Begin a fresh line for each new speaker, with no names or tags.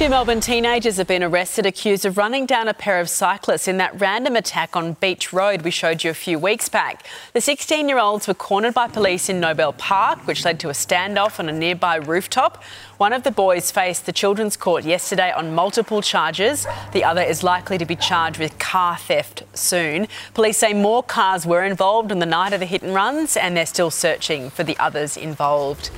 Two Melbourne teenagers have been arrested accused of running down a pair of cyclists in that random attack on Beach Road we showed you a few weeks back. The 16 year olds were cornered by police in Noble Park, which led to a standoff on a nearby rooftop. One of the boys faced the Children's Court yesterday on multiple charges. The other is likely to be charged with car theft soon. Police say more cars were involved on the night of the hit and runs, and they're still searching for the others involved.